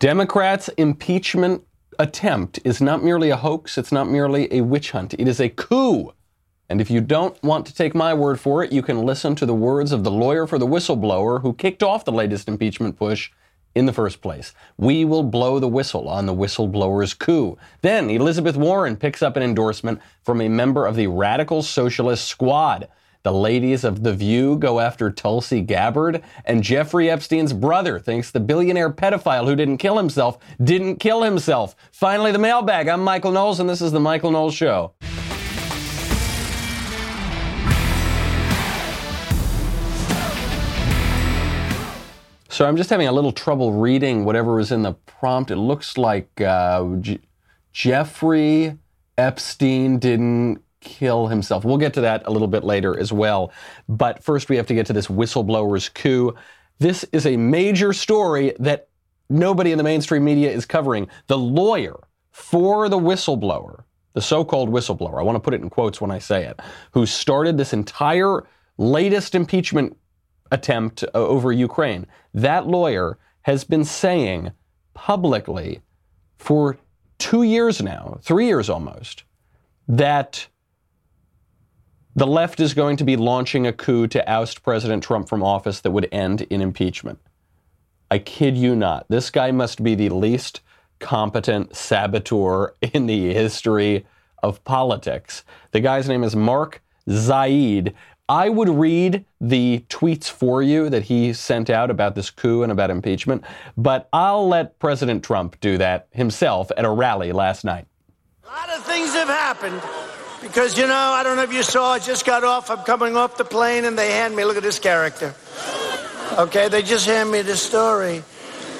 Democrats' impeachment attempt is not merely a hoax, it's not merely a witch hunt, it is a coup. And if you don't want to take my word for it, you can listen to the words of the lawyer for the whistleblower who kicked off the latest impeachment push in the first place. We will blow the whistle on the whistleblower's coup. Then Elizabeth Warren picks up an endorsement from a member of the radical socialist squad. The ladies of The View go after Tulsi Gabbard, and Jeffrey Epstein's brother thinks the billionaire pedophile who didn't kill himself didn't kill himself. Finally, the mailbag. I'm Michael Knowles, and this is The Michael Knowles Show. So I'm just having a little trouble reading whatever is in the prompt. It looks like uh, Jeffrey Epstein didn't kill himself. We'll get to that a little bit later as well. But first, we have to get to this whistleblower's coup. This is a major story that nobody in the mainstream media is covering. The lawyer for the whistleblower, the so called whistleblower, I want to put it in quotes when I say it, who started this entire latest impeachment attempt over Ukraine, that lawyer has been saying publicly for two years now, three years almost, that the left is going to be launching a coup to oust President Trump from office that would end in impeachment. I kid you not. This guy must be the least competent saboteur in the history of politics. The guy's name is Mark Zaid. I would read the tweets for you that he sent out about this coup and about impeachment, but I'll let President Trump do that himself at a rally last night. A lot of things have happened because, you know, I don't know if you saw, I just got off, I'm coming off the plane, and they hand me, look at this character. Okay, they just hand me this story.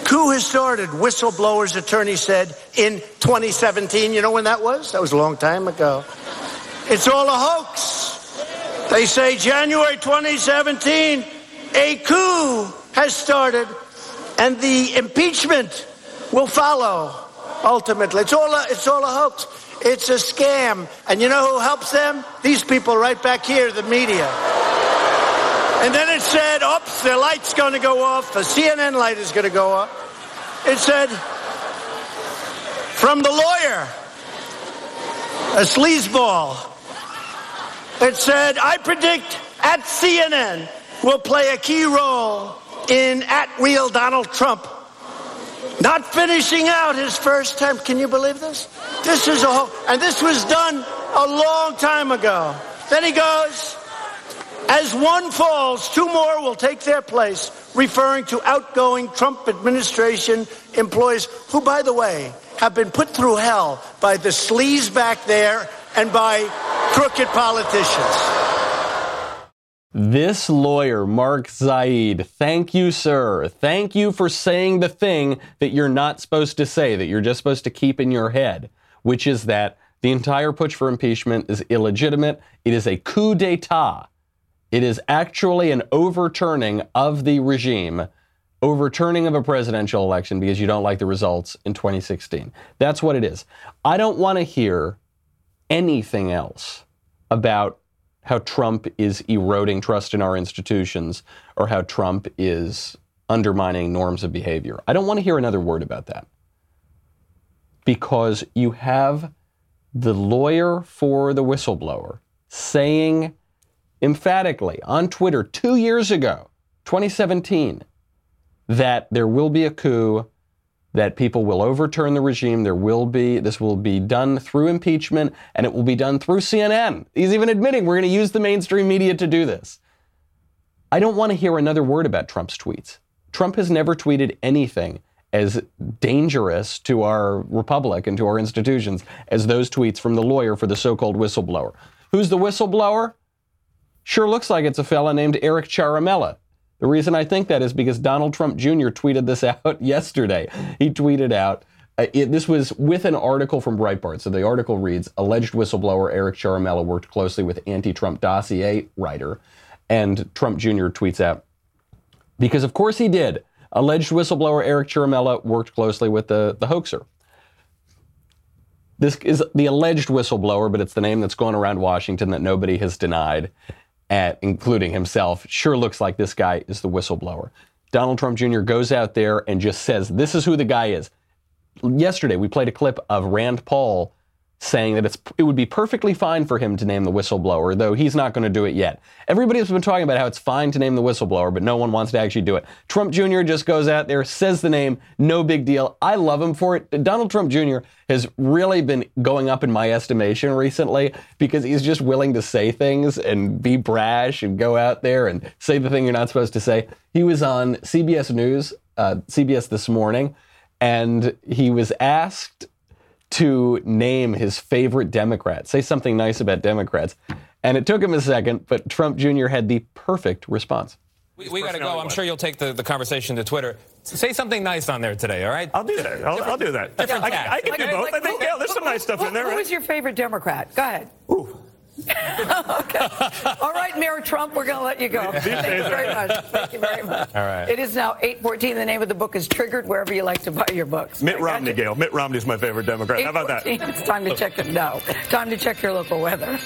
Coup has started, whistleblower's attorney said in 2017. You know when that was? That was a long time ago. It's all a hoax. They say January 2017, a coup has started, and the impeachment will follow. Ultimately, it's all a, it's all a hoax. It's a scam, and you know who helps them? These people right back here, the media. And then it said, "Oops, the light's going to go off. The CNN light is going to go off." It said, "From the lawyer, a sleazeball." It said, I predict at CNN will play a key role in at real Donald Trump not finishing out his first term. Can you believe this? This is a whole, and this was done a long time ago. Then he goes, as one falls, two more will take their place, referring to outgoing Trump administration employees who, by the way, have been put through hell by the sleaze back there and by crooked politicians. This lawyer, Mark Zaid, thank you, sir. Thank you for saying the thing that you're not supposed to say, that you're just supposed to keep in your head, which is that the entire push for impeachment is illegitimate. It is a coup d'etat. It is actually an overturning of the regime, overturning of a presidential election because you don't like the results in 2016. That's what it is. I don't want to hear anything else about how Trump is eroding trust in our institutions or how Trump is undermining norms of behavior. I don't want to hear another word about that. Because you have the lawyer for the whistleblower saying emphatically on Twitter two years ago, 2017, that there will be a coup that people will overturn the regime. There will be, this will be done through impeachment and it will be done through CNN. He's even admitting we're going to use the mainstream media to do this. I don't want to hear another word about Trump's tweets. Trump has never tweeted anything as dangerous to our republic and to our institutions as those tweets from the lawyer for the so called whistleblower. Who's the whistleblower? Sure looks like it's a fella named Eric Ciaramella. The reason I think that is because Donald Trump Jr. tweeted this out yesterday. He tweeted out, uh, it, this was with an article from Breitbart. So the article reads Alleged whistleblower Eric Ciaramella worked closely with anti Trump dossier writer. And Trump Jr. tweets out, because of course he did. Alleged whistleblower Eric Ciaramella worked closely with the, the hoaxer. This is the alleged whistleblower, but it's the name that's going around Washington that nobody has denied at including himself, sure looks like this guy is the whistleblower. Donald Trump Jr. goes out there and just says, This is who the guy is. Yesterday, we played a clip of Rand Paul saying that it's it would be perfectly fine for him to name the whistleblower, though he's not going to do it yet. Everybody's been talking about how it's fine to name the whistleblower, but no one wants to actually do it. Trump Jr. just goes out there, says the name, no big deal. I love him for it. Donald Trump Jr. has really been going up in my estimation recently because he's just willing to say things and be brash and go out there and say the thing you're not supposed to say. He was on CBS News, uh, CBS this morning, and he was asked to name his favorite Democrat, say something nice about Democrats. And it took him a second, but Trump Jr. had the perfect response. We, we got to go. I'm sure you'll take the, the conversation to Twitter. Say something nice on there today, all right? I'll do that. I'll, I'll do that. Different I, tack. I can do both. like I think, yeah, there's some nice stuff who, in there, Who right? is your favorite Democrat? Go ahead. Ooh. okay. All right, Mayor Trump, we're going to let you go. Thank you very much. Thank you very much. All right. It is now 8:14. The name of the book is Triggered. Wherever you like to buy your books. Mitt I Romney, you. Gayle. Mitt Romney's my favorite Democrat. How about that? It's time to check it. No, time to check your local weather.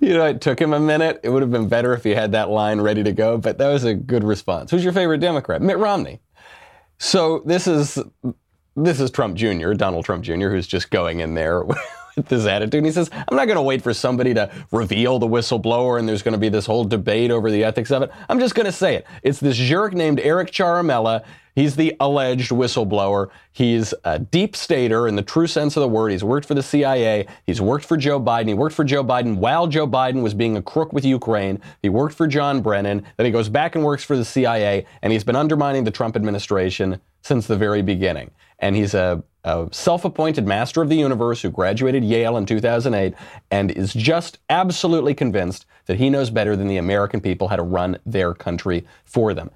You know, it took him a minute. It would have been better if he had that line ready to go, but that was a good response. Who's your favorite Democrat? Mitt Romney. So this is this is Trump Jr., Donald Trump Jr., who's just going in there with this attitude. And he says, I'm not going to wait for somebody to reveal the whistleblower and there's going to be this whole debate over the ethics of it. I'm just going to say it. It's this jerk named Eric Ciaramella. He's the alleged whistleblower. He's a deep stater in the true sense of the word. He's worked for the CIA. He's worked for Joe Biden. He worked for Joe Biden while Joe Biden was being a crook with Ukraine. He worked for John Brennan. Then he goes back and works for the CIA. And he's been undermining the Trump administration since the very beginning. And he's a, a self appointed master of the universe who graduated Yale in 2008 and is just absolutely convinced that he knows better than the American people how to run their country for them.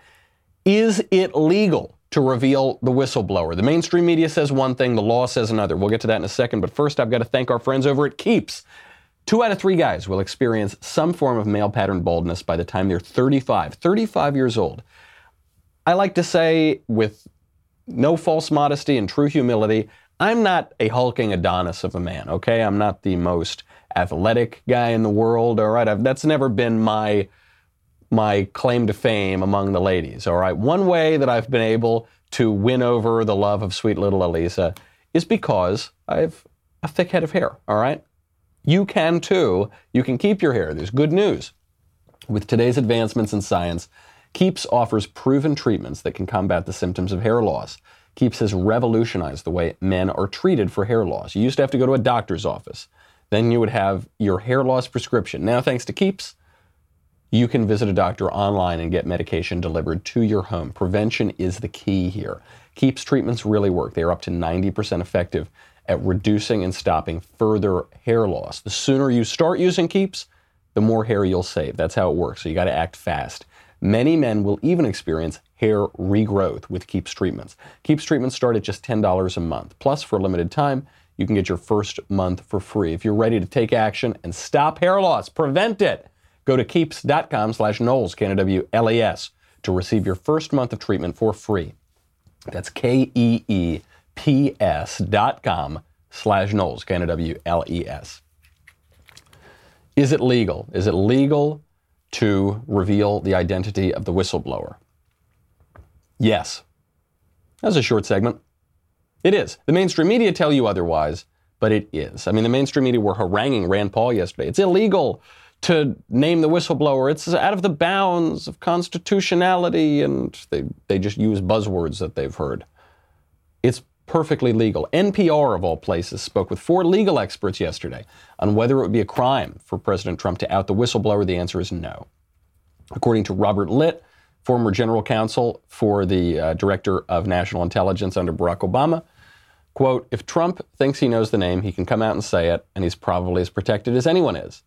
Is it legal to reveal the whistleblower? The mainstream media says one thing, the law says another. We'll get to that in a second, but first I've got to thank our friends over at Keeps. Two out of three guys will experience some form of male pattern baldness by the time they're 35, 35 years old. I like to say, with no false modesty and true humility, I'm not a hulking Adonis of a man, okay? I'm not the most athletic guy in the world, all right? I've, that's never been my my claim to fame among the ladies. All right. One way that I've been able to win over the love of sweet little Elisa is because I have a thick head of hair. All right. You can too. You can keep your hair. There's good news. With today's advancements in science, Keeps offers proven treatments that can combat the symptoms of hair loss. Keeps has revolutionized the way men are treated for hair loss. You used to have to go to a doctor's office. Then you would have your hair loss prescription. Now, thanks to Keeps, you can visit a doctor online and get medication delivered to your home. Prevention is the key here. Keeps treatments really work. They are up to 90% effective at reducing and stopping further hair loss. The sooner you start using Keeps, the more hair you'll save. That's how it works. So you got to act fast. Many men will even experience hair regrowth with Keeps treatments. Keeps treatments start at just $10 a month. Plus, for a limited time, you can get your first month for free. If you're ready to take action and stop hair loss, prevent it, Go to keeps.com slash Knowles, K-N-W-L-E-S, to receive your first month of treatment for free. That's K-E-E-P-S dot com slash Knowles, K-N-W-L-E-S. Is it legal? Is it legal to reveal the identity of the whistleblower? Yes. That's a short segment. It is. The mainstream media tell you otherwise, but it is. I mean, the mainstream media were haranguing Rand Paul yesterday. It's illegal to name the whistleblower. It's out of the bounds of constitutionality, and they, they just use buzzwords that they've heard. It's perfectly legal. NPR, of all places, spoke with four legal experts yesterday on whether it would be a crime for President Trump to out the whistleblower. The answer is no. According to Robert Litt, former general counsel for the uh, director of national intelligence under Barack Obama, quote, if Trump thinks he knows the name, he can come out and say it, and he's probably as protected as anyone is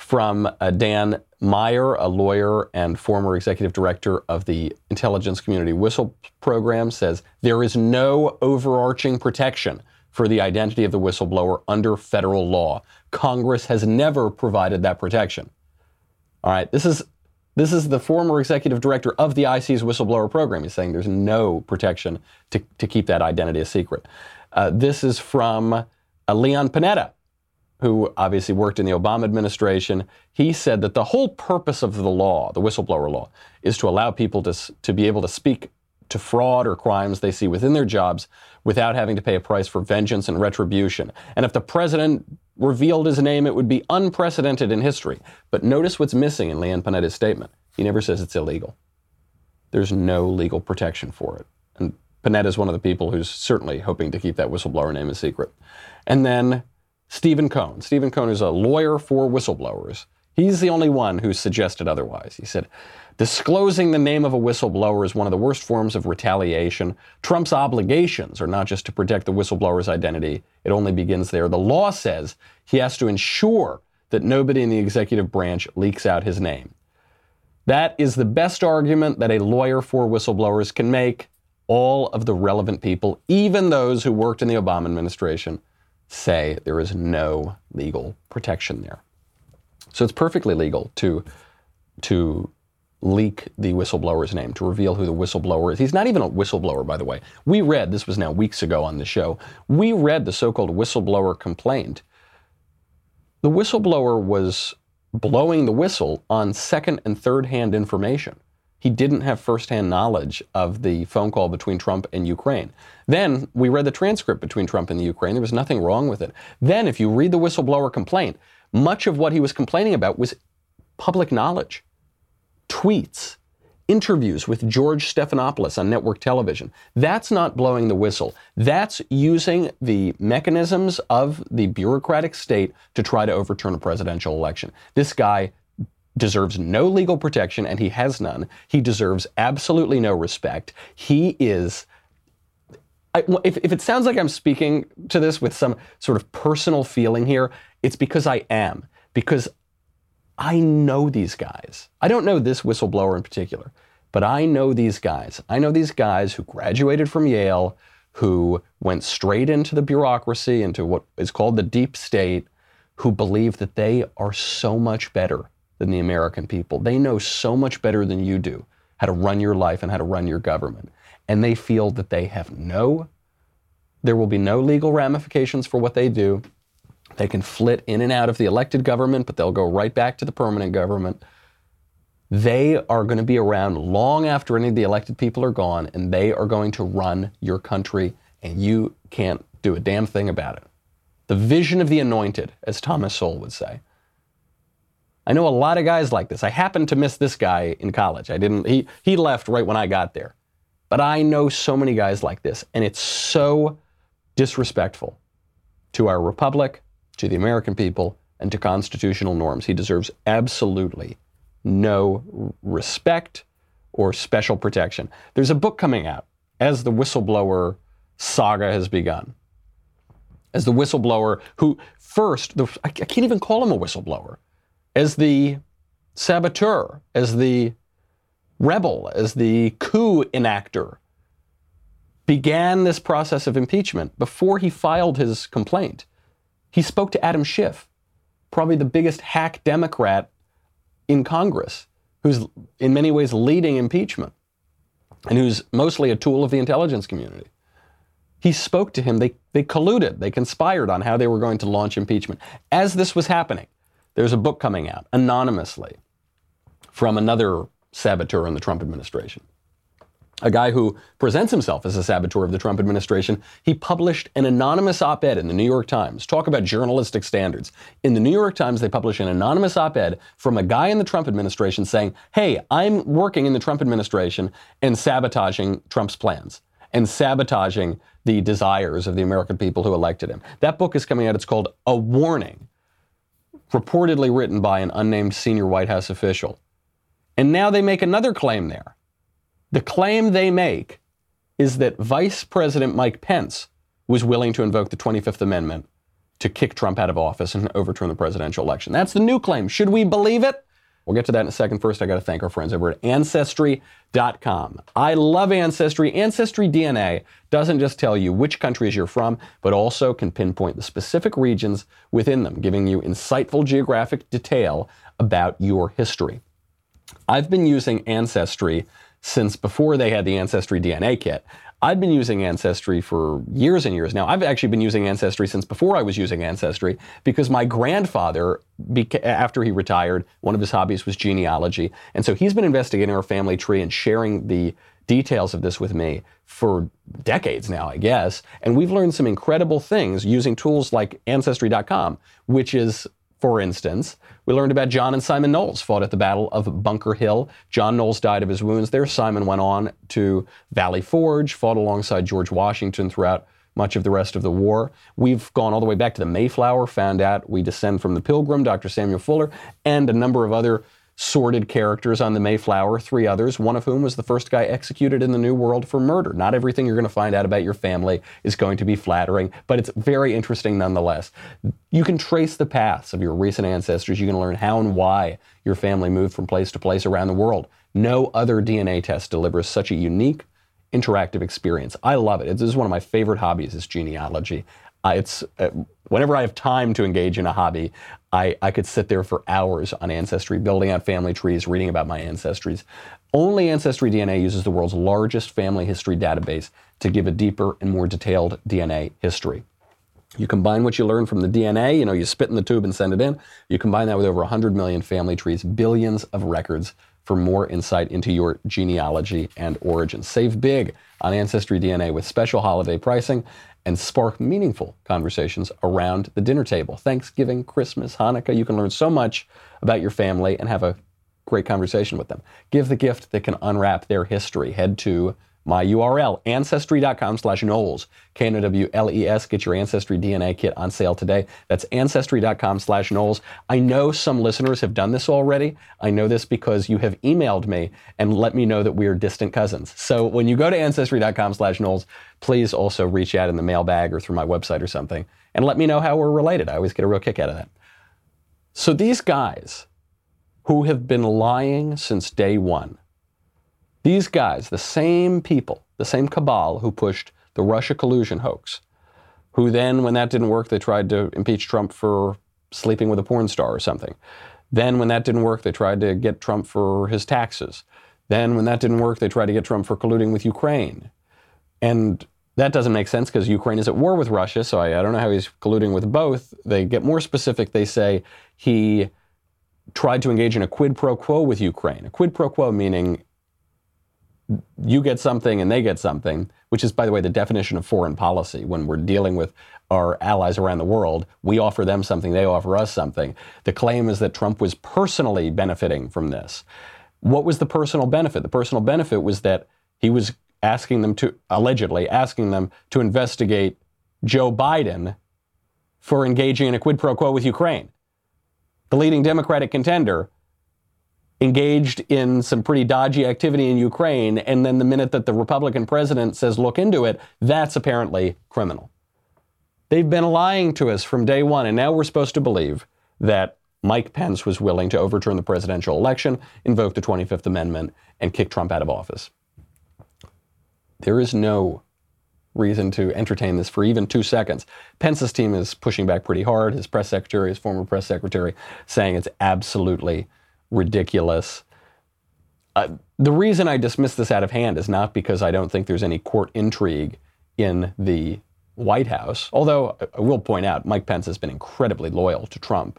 from uh, Dan Meyer, a lawyer and former executive director of the Intelligence Community Whistle Program, says there is no overarching protection for the identity of the whistleblower under federal law. Congress has never provided that protection. All right, this is this is the former executive director of the IC's whistleblower program. He's saying there's no protection to, to keep that identity a secret. Uh, this is from uh, Leon Panetta, who obviously worked in the Obama administration, he said that the whole purpose of the law, the whistleblower law, is to allow people to, to be able to speak to fraud or crimes they see within their jobs without having to pay a price for vengeance and retribution. And if the president revealed his name, it would be unprecedented in history. But notice what's missing in Leon Panetta's statement. He never says it's illegal. There's no legal protection for it. And Panetta is one of the people who's certainly hoping to keep that whistleblower name a secret. And then Stephen Kohn. Stephen Kohn is a lawyer for whistleblowers. He's the only one who suggested otherwise. He said, disclosing the name of a whistleblower is one of the worst forms of retaliation. Trump's obligations are not just to protect the whistleblower's identity, it only begins there. The law says he has to ensure that nobody in the executive branch leaks out his name. That is the best argument that a lawyer for whistleblowers can make. All of the relevant people, even those who worked in the Obama administration, say there is no legal protection there. So it's perfectly legal to to leak the whistleblower's name, to reveal who the whistleblower is. He's not even a whistleblower, by the way. We read, this was now weeks ago on the show, we read the so called whistleblower complaint. The whistleblower was blowing the whistle on second and third hand information. He didn't have firsthand knowledge of the phone call between Trump and Ukraine. Then we read the transcript between Trump and the Ukraine. There was nothing wrong with it. Then, if you read the whistleblower complaint, much of what he was complaining about was public knowledge tweets, interviews with George Stephanopoulos on network television. That's not blowing the whistle. That's using the mechanisms of the bureaucratic state to try to overturn a presidential election. This guy deserves no legal protection, and he has none. He deserves absolutely no respect. He is. I, if, if it sounds like I'm speaking to this with some sort of personal feeling here, it's because I am. Because I know these guys. I don't know this whistleblower in particular, but I know these guys. I know these guys who graduated from Yale, who went straight into the bureaucracy, into what is called the deep state, who believe that they are so much better than the American people. They know so much better than you do how to run your life and how to run your government. And they feel that they have no, there will be no legal ramifications for what they do. They can flit in and out of the elected government, but they'll go right back to the permanent government. They are going to be around long after any of the elected people are gone, and they are going to run your country, and you can't do a damn thing about it. The vision of the anointed, as Thomas Sowell would say. I know a lot of guys like this. I happened to miss this guy in college. I didn't he he left right when I got there. But I know so many guys like this, and it's so disrespectful to our republic, to the American people, and to constitutional norms. He deserves absolutely no respect or special protection. There's a book coming out as the whistleblower saga has begun. As the whistleblower who first, the, I can't even call him a whistleblower, as the saboteur, as the rebel, as the coup enactor, began this process of impeachment before he filed his complaint. He spoke to Adam Schiff, probably the biggest hack Democrat in Congress, who's in many ways leading impeachment and who's mostly a tool of the intelligence community. He spoke to him. They, they colluded, they conspired on how they were going to launch impeachment. As this was happening, there's a book coming out anonymously from another saboteur in the Trump administration a guy who presents himself as a saboteur of the Trump administration, he published an anonymous op ed in the New York Times. Talk about journalistic standards. In the New York Times, they publish an anonymous op ed from a guy in the Trump administration saying, Hey, I'm working in the Trump administration and sabotaging Trump's plans and sabotaging the desires of the American people who elected him. That book is coming out. It's called A Warning, reportedly written by an unnamed senior White House official. And now they make another claim there. The claim they make is that Vice President Mike Pence was willing to invoke the 25th Amendment to kick Trump out of office and overturn the presidential election. That's the new claim. Should we believe it? We'll get to that in a second. First, I got to thank our friends over at Ancestry.com. I love Ancestry. Ancestry DNA doesn't just tell you which countries you're from, but also can pinpoint the specific regions within them, giving you insightful geographic detail about your history. I've been using Ancestry since before they had the Ancestry DNA kit. I've been using Ancestry for years and years now. I've actually been using Ancestry since before I was using Ancestry because my grandfather, after he retired, one of his hobbies was genealogy. And so he's been investigating our family tree and sharing the details of this with me for decades now, I guess. And we've learned some incredible things using tools like Ancestry.com, which is for instance, we learned about John and Simon Knowles fought at the Battle of Bunker Hill. John Knowles died of his wounds there. Simon went on to Valley Forge, fought alongside George Washington throughout much of the rest of the war. We've gone all the way back to the Mayflower, found out we descend from the Pilgrim, Dr. Samuel Fuller, and a number of other sordid characters on the Mayflower, three others, one of whom was the first guy executed in the New World for murder. Not everything you're going to find out about your family is going to be flattering, but it's very interesting nonetheless. You can trace the paths of your recent ancestors. You can learn how and why your family moved from place to place around the world. No other DNA test delivers such a unique, interactive experience. I love it. This is one of my favorite hobbies is genealogy. Uh, it's uh, whenever I have time to engage in a hobby, I, I could sit there for hours on Ancestry, building out family trees, reading about my ancestries. Only Ancestry DNA uses the world's largest family history database to give a deeper and more detailed DNA history. You combine what you learn from the DNA, you know, you spit in the tube and send it in. You combine that with over 100 million family trees, billions of records for more insight into your genealogy and origins. Save big on Ancestry DNA with special holiday pricing and spark meaningful conversations around the dinner table. Thanksgiving, Christmas, Hanukkah, you can learn so much about your family and have a great conversation with them. Give the gift that can unwrap their history. Head to my URL, ancestry.com slash Knowles, K-N-O-W-L-E-S. Get your Ancestry DNA kit on sale today. That's ancestry.com slash Knowles. I know some listeners have done this already. I know this because you have emailed me and let me know that we are distant cousins. So when you go to ancestry.com slash Knowles, please also reach out in the mailbag or through my website or something and let me know how we're related. I always get a real kick out of that. So these guys who have been lying since day one, these guys, the same people, the same cabal who pushed the Russia collusion hoax, who then, when that didn't work, they tried to impeach Trump for sleeping with a porn star or something. Then, when that didn't work, they tried to get Trump for his taxes. Then, when that didn't work, they tried to get Trump for colluding with Ukraine. And that doesn't make sense because Ukraine is at war with Russia, so I, I, don't know how he's colluding with both. They get more specific. They say he tried to engage in a quid pro quo with Ukraine. A quid pro quo meaning you get something and they get something, which is, by the way, the definition of foreign policy. When we're dealing with our allies around the world, we offer them something, they offer us something. The claim is that Trump was personally benefiting from this. What was the personal benefit? The personal benefit was that he was asking them to, allegedly, asking them to investigate Joe Biden for engaging in a quid pro quo with Ukraine. The leading Democratic contender engaged in some pretty dodgy activity in Ukraine, and then the minute that the Republican president says, look into it, that's apparently criminal. They've been lying to us from day one, and now we're supposed to believe that Mike Pence was willing to overturn the presidential election, invoke the 25th Amendment, and kick Trump out of office. There is no reason to entertain this for even two seconds. Pence's team is pushing back pretty hard. His press secretary, his former press secretary, saying it's absolutely ridiculous. Uh, the reason I dismiss this out of hand is not because I don't think there's any court intrigue in the White House, although I will point out Mike Pence has been incredibly loyal to Trump.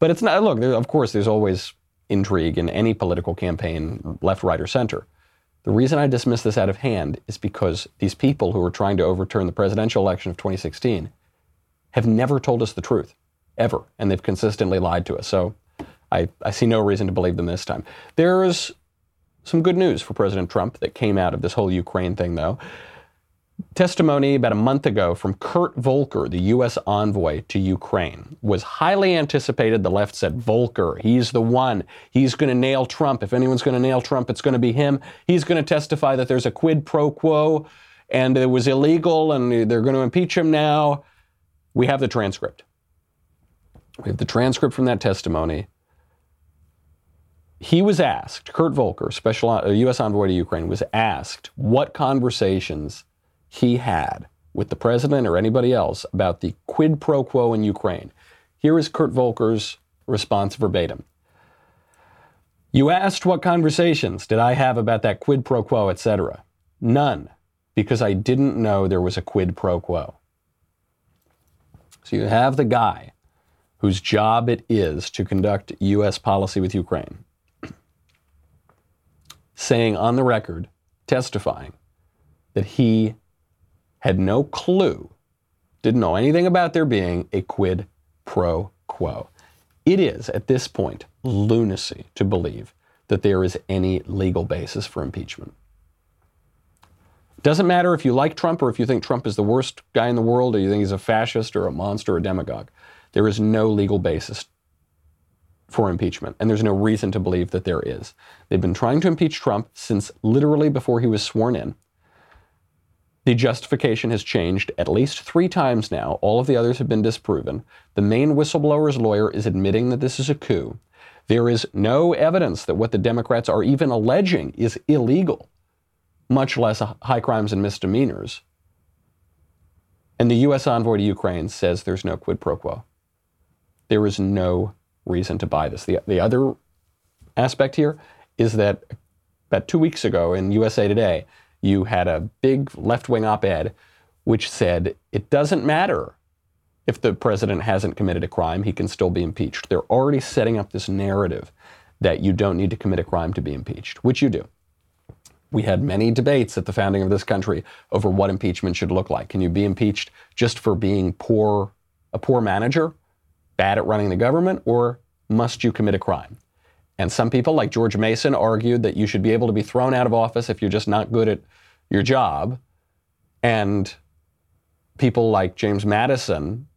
But it's not, look, there, of course, there's always intrigue in any political campaign, left, right, or center. The reason I dismiss this out of hand is because these people who are trying to overturn the presidential election of 2016 have never told us the truth, ever, and they've consistently lied to us. So I, I see no reason to believe them this time. There's some good news for President Trump that came out of this whole Ukraine thing, though. Testimony about a month ago from Kurt Volker, the U.S. envoy to Ukraine, was highly anticipated. The left said, Volker, he's the one. He's going to nail Trump. If anyone's going to nail Trump, it's going to be him. He's going to testify that there's a quid pro quo and it was illegal and they're going to impeach him now. We have the transcript. We have the transcript from that testimony. He was asked, Kurt Volker, special U.S. Uh, envoy to Ukraine, was asked what conversations he had with the president or anybody else about the quid pro quo in Ukraine. Here is Kurt Volker's response verbatim. You asked what conversations did I have about that quid pro quo, etc. None. because I didn't know there was a quid pro quo. So you have the guy whose job it is to conduct U.S. policy with Ukraine saying on the record, testifying, that he had no clue, didn't know anything about there being a quid pro quo. It is, at this point, lunacy to believe that there is any legal basis for impeachment. Doesn't matter if you like Trump or if you think Trump is the worst guy in the world or you think he's a fascist or a monster or a demagogue. There is no legal basis for impeachment, and there's no reason to believe that there is. They've been trying to impeach Trump since literally before he was sworn in. The justification has changed at least three times now. All of the others have been disproven. The main whistleblower's lawyer is admitting that this is a coup. There is no evidence that what the Democrats are even alleging is illegal, much less high crimes and misdemeanors. And the U.S. envoy to Ukraine says there's no quid pro quo. There is no reason to buy this. The, the other aspect here is that about two weeks ago in USA Today, you had a big left wing op ed which said it doesn't matter if the president hasn't committed a crime, he can still be impeached. They're already setting up this narrative that you don't need to commit a crime to be impeached, which you do. We had many debates at the founding of this country over what impeachment should look like. Can you be impeached just for being poor, a poor manager, bad at running the government, or must you commit a crime? And some people, like George Mason, argued that you should be able to be thrown out of office if you're just not good at your job. And people like James Madison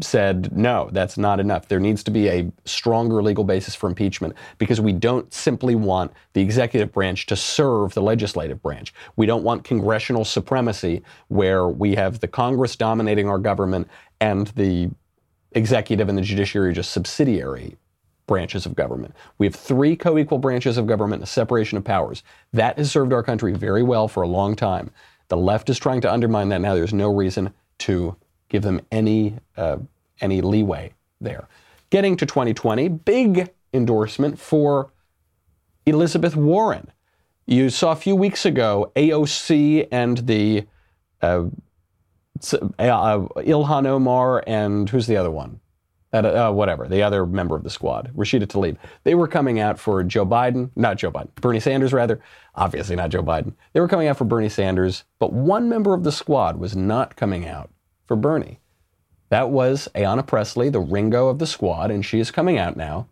said, no, that's not enough. There needs to be a stronger legal basis for impeachment because we don't simply want the executive branch to serve the legislative branch. We don't want congressional supremacy where we have the Congress dominating our government and the executive and the judiciary are just subsidiary branches of government. We have three co equal branches of government, a separation of powers. That has served our country very well for a long time. The left is trying to undermine that now. There's no reason to give them any, uh, any leeway there. Getting to 2020, big endorsement for Elizabeth Warren. You saw a few weeks ago AOC and the uh, Ilhan Omar and who's the other one? uh, whatever, the other member of the squad, Rashida Tlaib. They were coming out for Joe Biden, not Joe Biden, Bernie Sanders, rather. Obviously, not Joe Biden. They were coming out for Bernie Sanders, but one member of the squad was not coming out for Bernie. That was Ayanna Pressley, the Ringo of the squad, and she is coming out now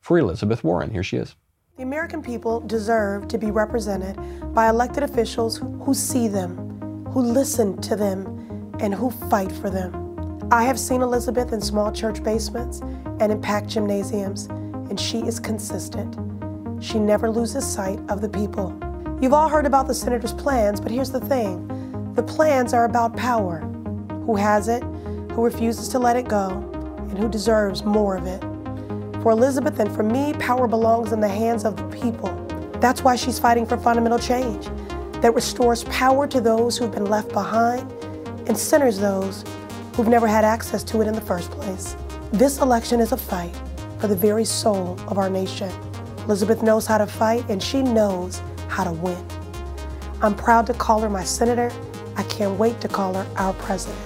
for Elizabeth Warren. Here she is. The American people deserve to be represented by elected officials who see them, who listen to them, and who fight for them. I have seen Elizabeth in small church basements and in packed gymnasiums, and she is consistent. She never loses sight of the people. You've all heard about the senator's plans, but here's the thing the plans are about power who has it, who refuses to let it go, and who deserves more of it. For Elizabeth and for me, power belongs in the hands of the people. That's why she's fighting for fundamental change that restores power to those who've been left behind and centers those who've never had access to it in the first place. This election is a fight for the very soul of our nation. Elizabeth knows how to fight and she knows how to win. I'm proud to call her my senator. I can't wait to call her our president.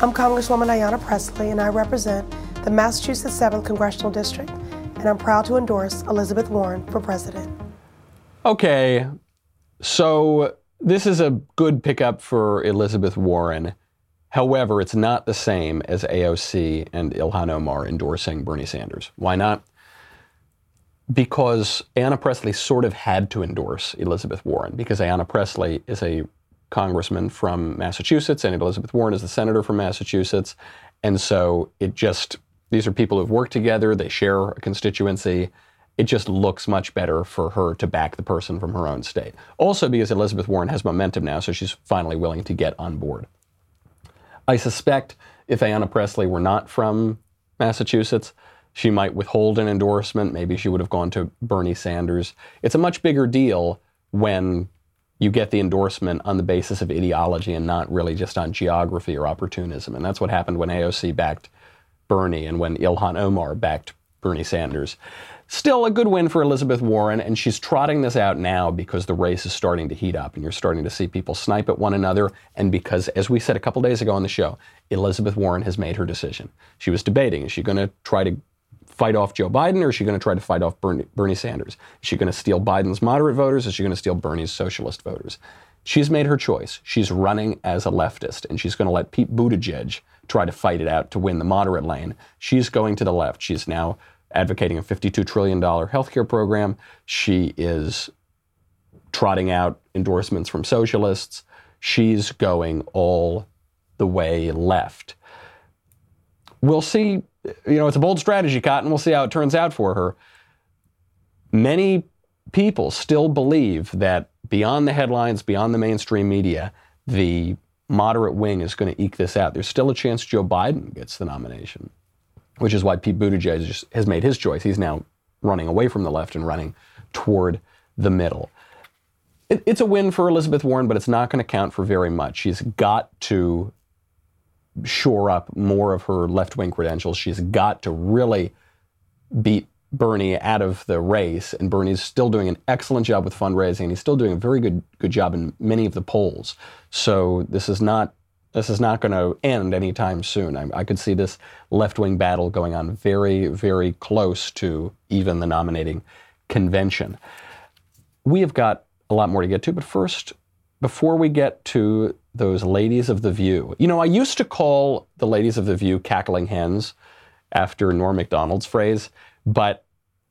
I'm Congresswoman Ayanna Pressley and I represent the Massachusetts 7th Congressional District and I'm proud to endorse Elizabeth Warren for president. Okay, so this is a good pickup for Elizabeth Warren. However, it's not the same as AOC and Ilhan Omar endorsing Bernie Sanders. Why not? Because Ayanna Pressley sort of had to endorse Elizabeth Warren because Ayanna Pressley is a congressman from Massachusetts and Elizabeth Warren is the senator from Massachusetts. And so it just, these are people who've worked together, they share a constituency. It just looks much better for her to back the person from her own state. Also, because Elizabeth Warren has momentum now, so she's finally willing to get on board. I suspect if Ayanna Pressley were not from Massachusetts, she might withhold an endorsement. Maybe she would have gone to Bernie Sanders. It's a much bigger deal when you get the endorsement on the basis of ideology and not really just on geography or opportunism. And that's what happened when AOC backed Bernie and when Ilhan Omar backed Bernie Sanders. Still a good win for Elizabeth Warren, and she's trotting this out now because the race is starting to heat up and you're starting to see people snipe at one another. And because, as we said a couple days ago on the show, Elizabeth Warren has made her decision. She was debating is she going to try to fight off Joe Biden or is she going to try to fight off Bernie, Bernie Sanders? Is she going to steal Biden's moderate voters is she going to steal Bernie's socialist voters? She's made her choice. She's running as a leftist, and she's going to let Pete Buttigieg try to fight it out to win the moderate lane. She's going to the left. She's now advocating a $52 trillion healthcare program. She is trotting out endorsements from socialists. She's going all the way left. We'll see. You know, it's a bold strategy, Cotton. We'll see how it turns out for her. Many people still believe that beyond the headlines, beyond the mainstream media, the moderate wing is going to eke this out. There's still a chance Joe Biden gets the nomination, which is why Pete Buttigieg has made his choice. He's now running away from the left and running toward the middle. It, it's a win for Elizabeth Warren, but it's not going to count for very much. She's got to shore up more of her left wing credentials. She's got to really beat Bernie out of the race, and Bernie's still doing an excellent job with fundraising, and he's still doing a very good good job in many of the polls. So this is not this is not going to end anytime soon. I, I could see this left wing battle going on very very close to even the nominating convention. We have got a lot more to get to, but first, before we get to those ladies of the View, you know, I used to call the ladies of the View cackling hens after Norm Macdonald's phrase, but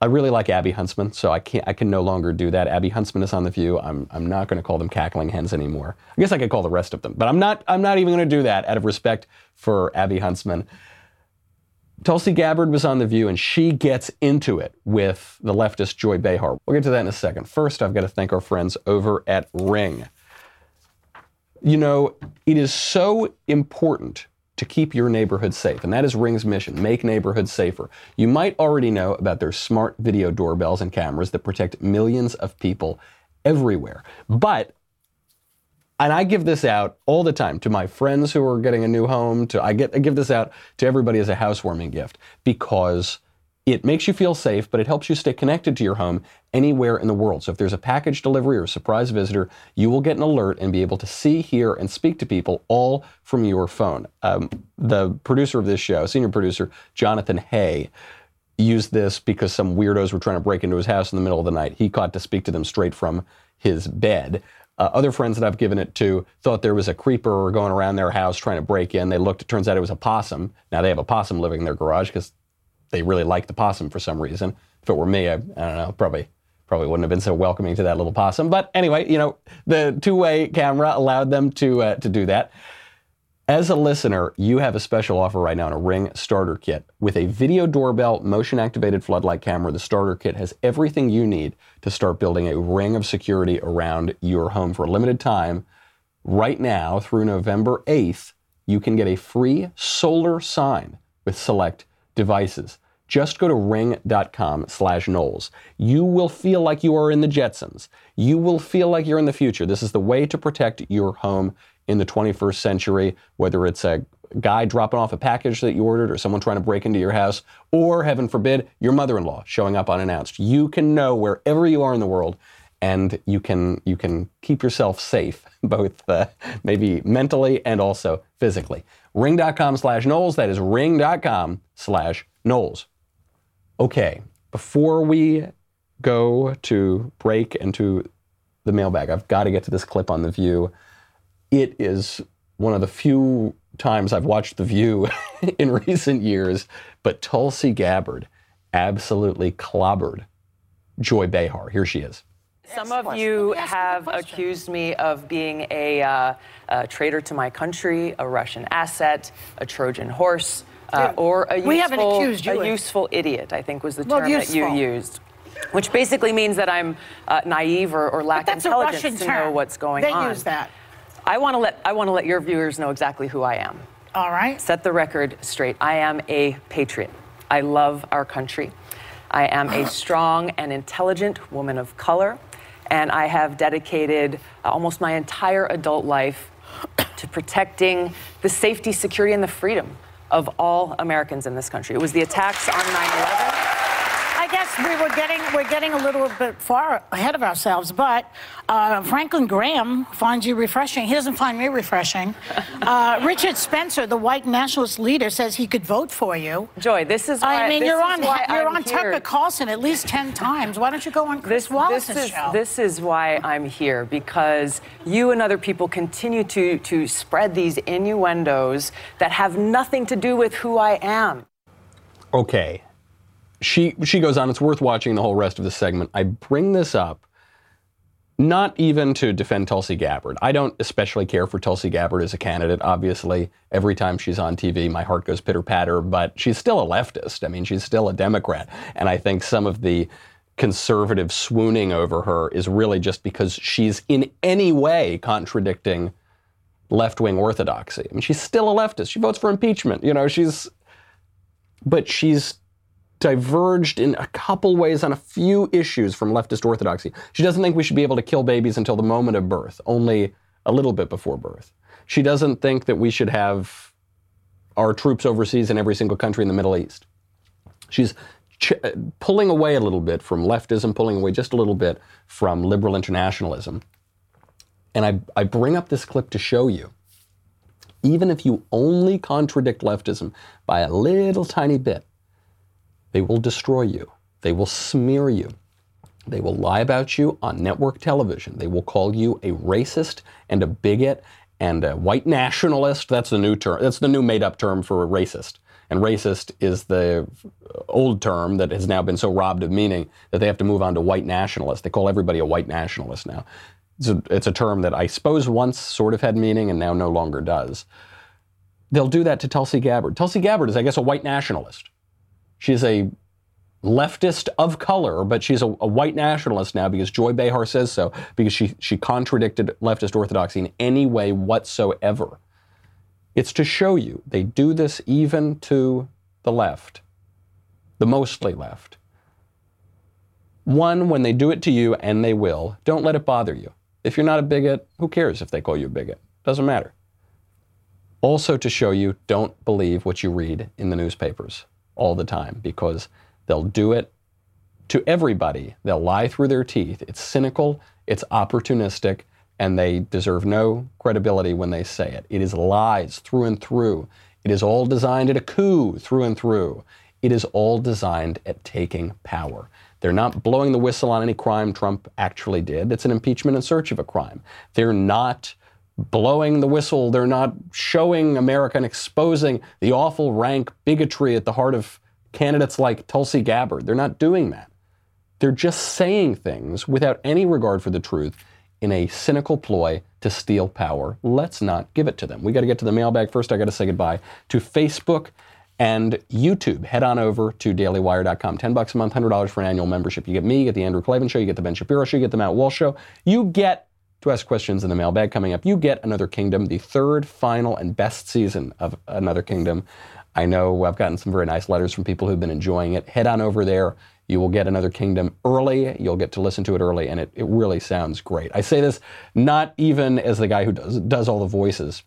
I really like Abby Huntsman, so I can't. I can no longer do that. Abby Huntsman is on the View. I'm. I'm not going to call them cackling hens anymore. I guess I could call the rest of them, but I'm not. I'm not even going to do that out of respect for Abby Huntsman. Tulsi Gabbard was on the View, and she gets into it with the leftist Joy Behar. We'll get to that in a second. First, I've got to thank our friends over at Ring. You know, it is so important to keep your neighborhood safe. And that is Ring's mission make neighborhoods safer. You might already know about their smart video doorbells and cameras that protect millions of people everywhere. But and I give this out all the time to my friends who are getting a new home. To I get I give this out to everybody as a housewarming gift because it makes you feel safe, but it helps you stay connected to your home anywhere in the world. So if there's a package delivery or a surprise visitor, you will get an alert and be able to see, hear, and speak to people all from your phone. Um, the producer of this show, senior producer Jonathan Hay, used this because some weirdos were trying to break into his house in the middle of the night. He caught to speak to them straight from his bed. Uh, other friends that I've given it to thought there was a creeper going around their house trying to break in. They looked, it turns out it was a possum. Now they have a possum living in their garage because they really like the possum for some reason. If it were me, I, I don't know, probably probably wouldn't have been so welcoming to that little possum. But anyway, you know, the two-way camera allowed them to uh, to do that. As a listener, you have a special offer right now on a Ring starter kit. With a video doorbell, motion activated floodlight camera, the starter kit has everything you need to start building a ring of security around your home for a limited time. Right now, through November 8th, you can get a free solar sign with select devices. Just go to ring.com slash Knowles. You will feel like you are in the Jetsons. You will feel like you're in the future. This is the way to protect your home in the 21st century, whether it's a guy dropping off a package that you ordered or someone trying to break into your house, or heaven forbid, your mother in law showing up unannounced. You can know wherever you are in the world and you can you can keep yourself safe both uh, maybe mentally and also physically ring.com slash knowles that is ring.com slash knowles Okay, before we go to break and to the mailbag, I've got to get to this clip on The View. It is one of the few times I've watched The View in recent years, but Tulsi Gabbard absolutely clobbered Joy Behar. Here she is. Some of you have accused me of being a, uh, a traitor to my country, a Russian asset, a Trojan horse uh, or a we useful, accused a useful idiot, I think was the Well, term that you used. Which basically means that I'm uh, naive or, or lack intelligence to term. know what's going They on. use that. I want to let I want to let your viewers know exactly who I am. All right. Set the record straight. I am a patriot. I love our country. I am a strong and intelligent woman of color, and I have dedicated uh, almost my entire adult life to protecting the safety, security, and the freedom of all Americans in this country. It was the attacks on 9 11. Guess we were getting we're getting a little bit far ahead of ourselves. But uh, Franklin Graham finds you refreshing. He doesn't find me refreshing. Uh, Richard Spencer, the white nationalist leader, says he could vote for you. Joy, this is why I mean, you're on why you're I'm on here. Tucker Carlson at least ten times. Why don't you go on Chris This, Wallace's this is show? this is why I'm here because you and other people continue to to spread these innuendos that have nothing to do with who I am. okay. She she goes on. It's worth watching the whole rest of the segment. I bring this up not even to defend Tulsi Gabbard. I don't especially care for Tulsi Gabbard as a candidate. Obviously, every time she's on TV, my heart goes pitter patter. But she's still a leftist. I mean, she's still a Democrat, and I think some of the conservative swooning over her is really just because she's in any way contradicting left wing orthodoxy. I mean, she's still a leftist. She votes for impeachment. You know, she's but she's diverged in a couple ways on a few issues from leftist orthodoxy. She doesn't think we should be able to kill babies until the moment of birth, only a little bit before birth. She doesn't think that we should have our troops overseas in every single country in the Middle East. She's ch- uh, pulling away a little bit from leftism, pulling away just a little bit from liberal internationalism. And I, I bring up this clip to show you even if you only contradict leftism by a little tiny bit, they will destroy you. They will smear you. They will lie about you on network television. They will call you a racist and a bigot and a white nationalist. That's the new term. That's the new made up term for a racist. And racist is the old term that has now been so robbed of meaning that they have to move on to white nationalist. They call everybody a white nationalist now. It's a, it's a term that I suppose once sort of had meaning and now no longer does. They'll do that to Tulsi Gabbard. Tulsi Gabbard is, I guess, a white nationalist. She's a leftist of color, but she's a, a white nationalist now because Joy Behar says so, because she, she contradicted leftist orthodoxy in any way whatsoever. It's to show you they do this even to the left, the mostly left. One, when they do it to you, and they will, don't let it bother you. If you're not a bigot, who cares if they call you a bigot? Doesn't matter. Also, to show you, don't believe what you read in the newspapers all the time because they'll do it to everybody. They'll lie through their teeth. It's cynical, it's opportunistic, and they deserve no credibility when they say it. It is lies through and through. It is all designed at a coup through and through. It is all designed at taking power. They're not blowing the whistle on any crime Trump actually did. It's an impeachment in search of a crime. They're not blowing the whistle. They're not showing America and exposing the awful rank bigotry at the heart of candidates like Tulsi Gabbard. They're not doing that. They're just saying things without any regard for the truth in a cynical ploy to steal power. Let's not give it to them. We got to get to the mailbag first. I got to say goodbye to Facebook and YouTube. Head on over to dailywire.com. 10 bucks a month, $100 for an annual membership. You get me, you get the Andrew Klavan show, you get the Ben Shapiro show, you get the Matt Walsh show. You get to ask questions in the mailbag coming up. You get Another Kingdom, the third, final, and best season of Another Kingdom. I know I've gotten some very nice letters from people who've been enjoying it. Head on over there. You will get Another Kingdom early. You'll get to listen to it early, and it, it really sounds great. I say this not even as the guy who does, does all the voices,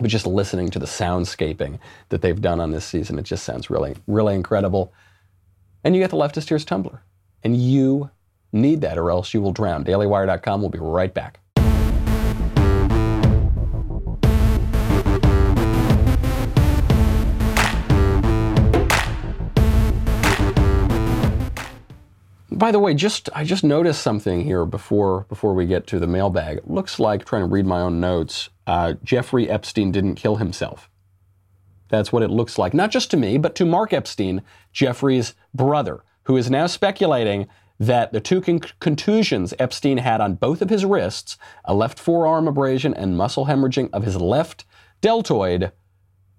but just listening to the soundscaping that they've done on this season. It just sounds really, really incredible. And you get the Leftist Tears Tumbler. And you need that or else you will drown. DailyWire.com. We'll be right back. By the way, just I just noticed something here before before we get to the mailbag. It looks like trying to read my own notes. Uh, Jeffrey Epstein didn't kill himself. That's what it looks like, not just to me, but to Mark Epstein, Jeffrey's brother, who is now speculating that the two con- contusions Epstein had on both of his wrists, a left forearm abrasion and muscle hemorrhaging of his left deltoid,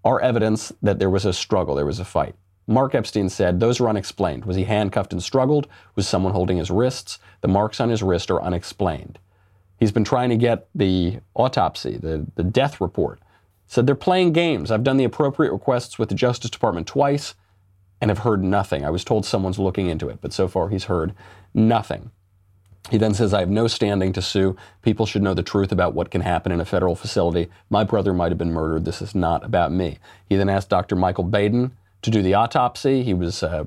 are evidence that there was a struggle, there was a fight. Mark Epstein said those are unexplained. Was he handcuffed and struggled? Was someone holding his wrists? The marks on his wrist are unexplained. He's been trying to get the autopsy, the, the death report. Said they're playing games. I've done the appropriate requests with the Justice Department twice and have heard nothing. I was told someone's looking into it, but so far he's heard nothing. He then says, I have no standing to sue. People should know the truth about what can happen in a federal facility. My brother might have been murdered. This is not about me. He then asked Dr. Michael Baden to do the autopsy. He was uh,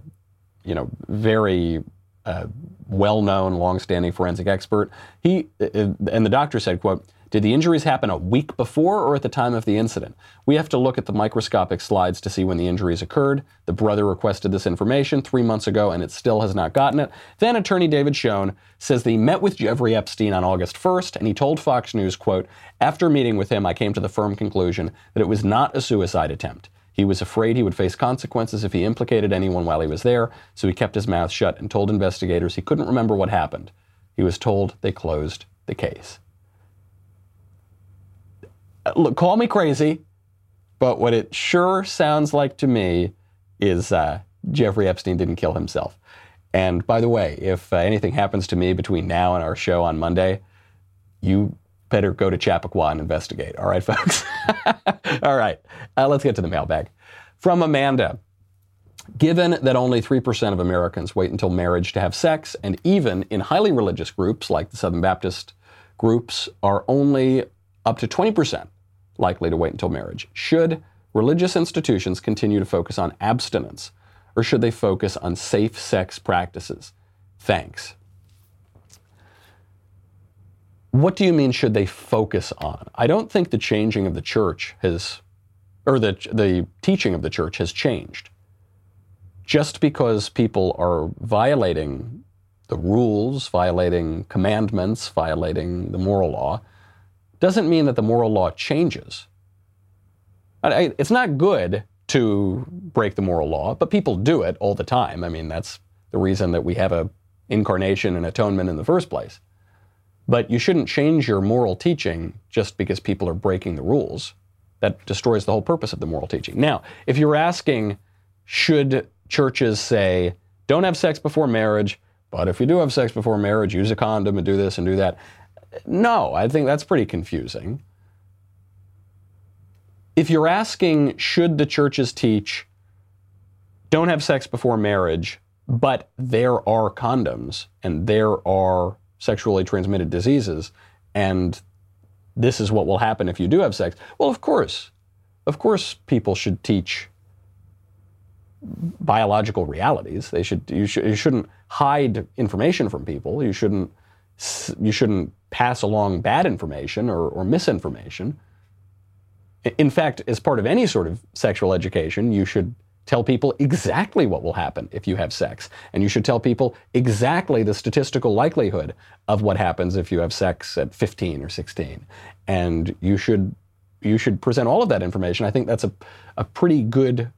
you know, very uh, well-known, long-standing forensic expert. He uh, and the doctor said, "quote." Did the injuries happen a week before or at the time of the incident? We have to look at the microscopic slides to see when the injuries occurred. The brother requested this information three months ago and it still has not gotten it. Then attorney David Schoen says that he met with Jeffrey Epstein on August 1st and he told Fox News, quote, after meeting with him, I came to the firm conclusion that it was not a suicide attempt. He was afraid he would face consequences if he implicated anyone while he was there, so he kept his mouth shut and told investigators he couldn't remember what happened. He was told they closed the case. Look, call me crazy, but what it sure sounds like to me is uh, Jeffrey Epstein didn't kill himself. And by the way, if uh, anything happens to me between now and our show on Monday, you better go to Chappaqua and investigate. All right, folks? All right, uh, let's get to the mailbag. From Amanda. Given that only 3% of Americans wait until marriage to have sex, and even in highly religious groups like the Southern Baptist groups are only up to 20% likely to wait until marriage. Should religious institutions continue to focus on abstinence, or should they focus on safe sex practices? Thanks. What do you mean, should they focus on? I don't think the changing of the church has, or the, the teaching of the church has changed. Just because people are violating the rules, violating commandments, violating the moral law, doesn't mean that the moral law changes. It's not good to break the moral law, but people do it all the time. I mean, that's the reason that we have a incarnation and atonement in the first place. But you shouldn't change your moral teaching just because people are breaking the rules. That destroys the whole purpose of the moral teaching. Now, if you're asking, should churches say, don't have sex before marriage, but if you do have sex before marriage, use a condom and do this and do that. No, I think that's pretty confusing. If you're asking, should the churches teach, don't have sex before marriage, but there are condoms and there are sexually transmitted diseases, and this is what will happen if you do have sex. Well, of course. Of course, people should teach biological realities. They should you, should, you shouldn't hide information from people. You shouldn't you shouldn't pass along bad information or, or misinformation. In fact, as part of any sort of sexual education, you should tell people exactly what will happen if you have sex. And you should tell people exactly the statistical likelihood of what happens if you have sex at 15 or 16. And you should you should present all of that information. I think that's a, a pretty good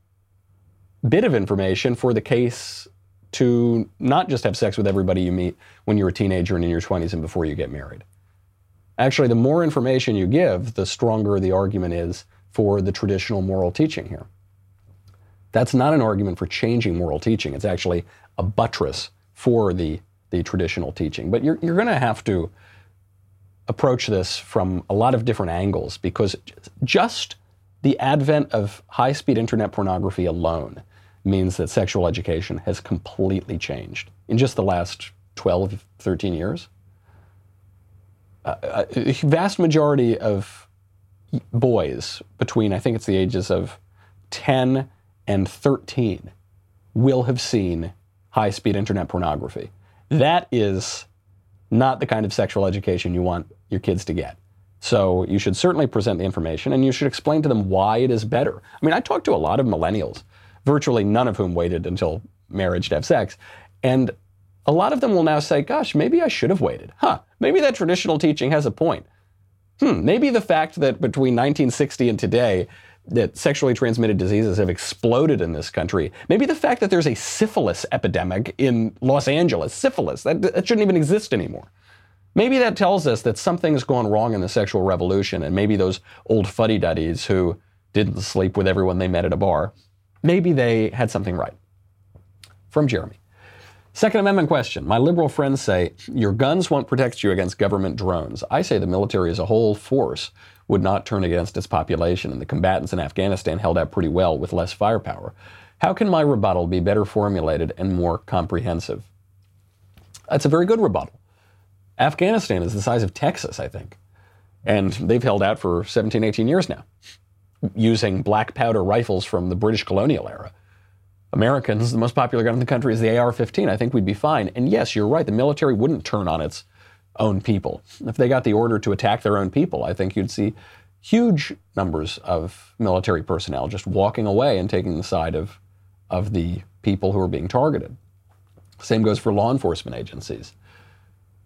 bit of information for the case to not just have sex with everybody you meet when you're a teenager and in your 20s and before you get married. Actually, the more information you give, the stronger the argument is for the traditional moral teaching here. That's not an argument for changing moral teaching. It's actually a buttress for the, the traditional teaching. But you're, you're going to have to approach this from a lot of different angles because just the advent of high speed internet pornography alone means that sexual education has completely changed in just the last 12, 13 years. Uh, a vast majority of boys between, I think it's the ages of 10 and 13, will have seen high speed internet pornography. That is not the kind of sexual education you want your kids to get. So you should certainly present the information and you should explain to them why it is better. I mean, I talk to a lot of millennials virtually none of whom waited until marriage to have sex. And a lot of them will now say, gosh, maybe I should have waited. Huh, maybe that traditional teaching has a point. Hmm, maybe the fact that between 1960 and today, that sexually transmitted diseases have exploded in this country. Maybe the fact that there's a syphilis epidemic in Los Angeles, syphilis, that, that shouldn't even exist anymore. Maybe that tells us that something's gone wrong in the sexual revolution, and maybe those old fuddy duddies who didn't sleep with everyone they met at a bar maybe they had something right. From Jeremy. Second Amendment question. My liberal friends say your guns won't protect you against government drones. I say the military as a whole force would not turn against its population, and the combatants in Afghanistan held out pretty well with less firepower. How can my rebuttal be better formulated and more comprehensive? That's a very good rebuttal. Afghanistan is the size of Texas, I think, and they've held out for 17, 18 years now using black powder rifles from the British colonial era. Americans, the most popular gun in the country is the AR 15. I think we'd be fine. And yes, you're right, the military wouldn't turn on its own people. If they got the order to attack their own people, I think you'd see huge numbers of military personnel just walking away and taking the side of, of the people who are being targeted. Same goes for law enforcement agencies.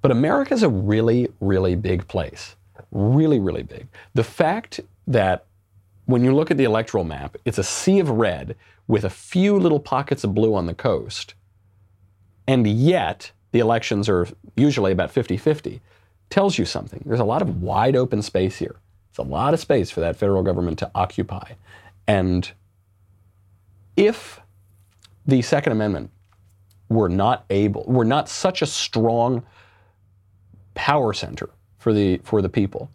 But America is a really, really big place. Really, really big. The fact that when you look at the electoral map, it's a sea of red with a few little pockets of blue on the coast, and yet the elections are usually about 50 50, tells you something. There's a lot of wide open space here. It's a lot of space for that federal government to occupy. And if the Second Amendment were not able, were not such a strong power center for the, for the people,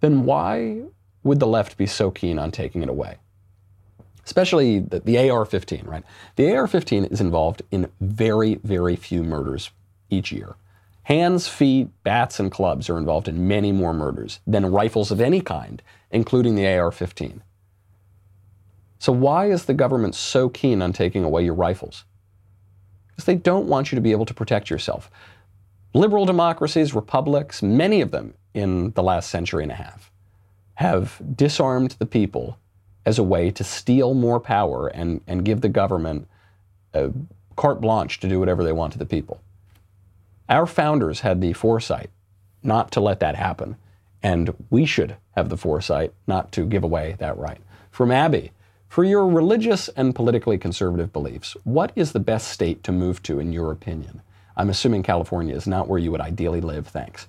then why would the left be so keen on taking it away? Especially the, the AR 15, right? The AR 15 is involved in very, very few murders each year. Hands, feet, bats, and clubs are involved in many more murders than rifles of any kind, including the AR 15. So, why is the government so keen on taking away your rifles? Because they don't want you to be able to protect yourself. Liberal democracies, republics, many of them in the last century and a half, have disarmed the people as a way to steal more power and, and give the government a carte blanche to do whatever they want to the people. Our founders had the foresight not to let that happen, and we should have the foresight not to give away that right. From Abby, for your religious and politically conservative beliefs, what is the best state to move to in your opinion? I'm assuming California is not where you would ideally live. Thanks.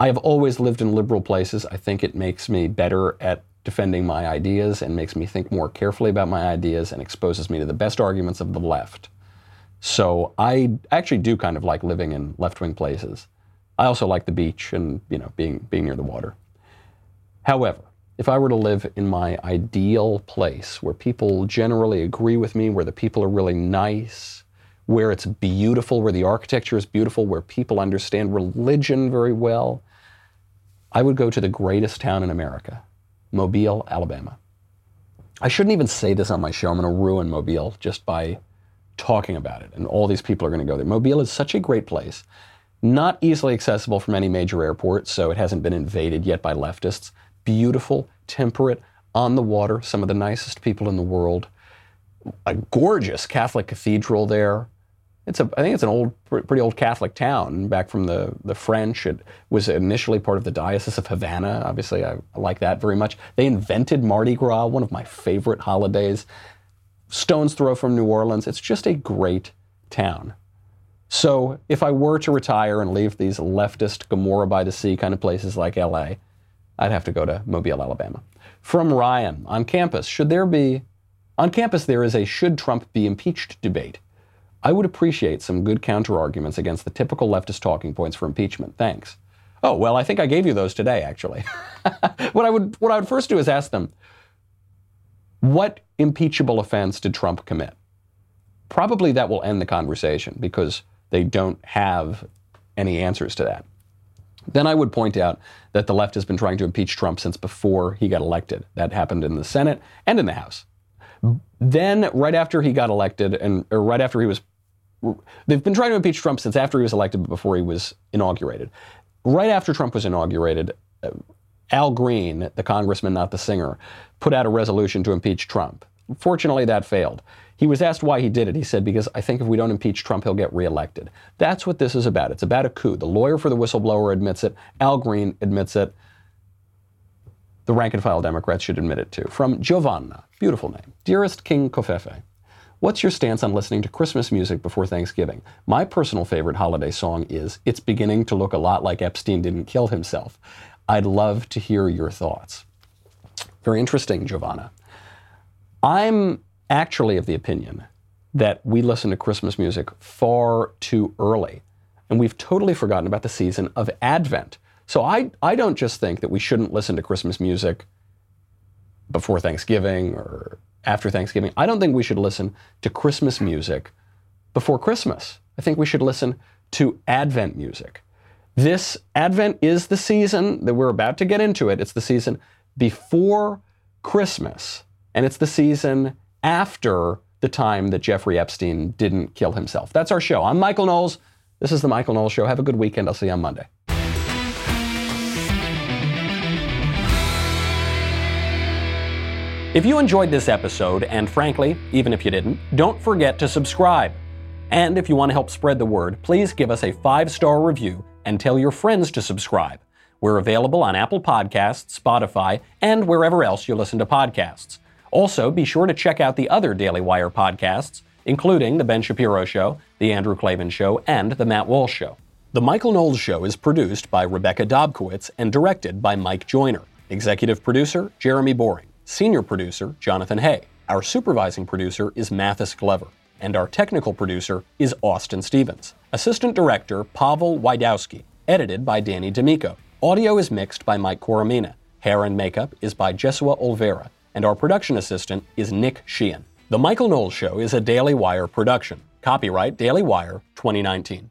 I have always lived in liberal places. I think it makes me better at defending my ideas and makes me think more carefully about my ideas and exposes me to the best arguments of the left. So I actually do kind of like living in left-wing places. I also like the beach and you know being being near the water. However, if I were to live in my ideal place where people generally agree with me, where the people are really nice, where it's beautiful, where the architecture is beautiful, where people understand religion very well, I would go to the greatest town in America, Mobile, Alabama. I shouldn't even say this on my show. I'm going to ruin Mobile just by talking about it. And all these people are going to go there. Mobile is such a great place, not easily accessible from any major airport, so it hasn't been invaded yet by leftists. Beautiful, temperate, on the water, some of the nicest people in the world. A gorgeous Catholic cathedral there. It's a, I think it's an old, pretty old Catholic town back from the, the French. It was initially part of the Diocese of Havana. Obviously, I, like that very much. They invented Mardi Gras, one of my favorite holidays. Stone's throw from New Orleans. It's just a great town. So if I were to retire and leave these leftist Gomorrah by the Sea kind of places like LA, I'd have to go to Mobile, Alabama. From Ryan, on campus, should there be, on campus there is a should Trump be impeached debate. I would appreciate some good counterarguments against the typical leftist talking points for impeachment. Thanks. Oh, well, I think I gave you those today, actually. what, I would, what I would first do is ask them, what impeachable offense did Trump commit? Probably that will end the conversation because they don't have any answers to that. Then I would point out that the left has been trying to impeach Trump since before he got elected. That happened in the Senate and in the House. Then, right after he got elected, and right after he was, they've been trying to impeach Trump since after he was elected, but before he was inaugurated. Right after Trump was inaugurated, uh, Al Green, the congressman, not the singer, put out a resolution to impeach Trump. Fortunately, that failed. He was asked why he did it. He said, Because I think if we don't impeach Trump, he'll get reelected. That's what this is about. It's about a coup. The lawyer for the whistleblower admits it. Al Green admits it. The rank and file Democrats should admit it too. From Giovanna, beautiful name. Dearest King Covfefe, what's your stance on listening to Christmas music before Thanksgiving? My personal favorite holiday song is It's Beginning to Look a Lot Like Epstein Didn't Kill Himself. I'd love to hear your thoughts. Very interesting, Giovanna. I'm actually of the opinion that we listen to Christmas music far too early, and we've totally forgotten about the season of Advent. So I, I don't just think that we shouldn't listen to Christmas music before Thanksgiving or after Thanksgiving. I don't think we should listen to Christmas music before Christmas. I think we should listen to Advent music. This Advent is the season that we're about to get into it. It's the season before Christmas, and it's the season after the time that Jeffrey Epstein didn't kill himself. That's our show. I'm Michael Knowles. This is the Michael Knowles Show. Have a good weekend. I'll see you on Monday. If you enjoyed this episode, and frankly, even if you didn't, don't forget to subscribe. And if you want to help spread the word, please give us a five star review and tell your friends to subscribe. We're available on Apple Podcasts, Spotify, and wherever else you listen to podcasts. Also, be sure to check out the other Daily Wire podcasts, including The Ben Shapiro Show, The Andrew Klavan Show, and The Matt Walsh Show. The Michael Knowles Show is produced by Rebecca Dobkowitz and directed by Mike Joyner. Executive producer, Jeremy Boring. Senior producer, Jonathan Hay. Our supervising producer is Mathis Glover. And our technical producer is Austin Stevens. Assistant director, Pavel Wydowski. Edited by Danny D'Amico. Audio is mixed by Mike Coromina. Hair and makeup is by Jesua Olvera. And our production assistant is Nick Sheehan. The Michael Knowles Show is a Daily Wire production. Copyright Daily Wire 2019.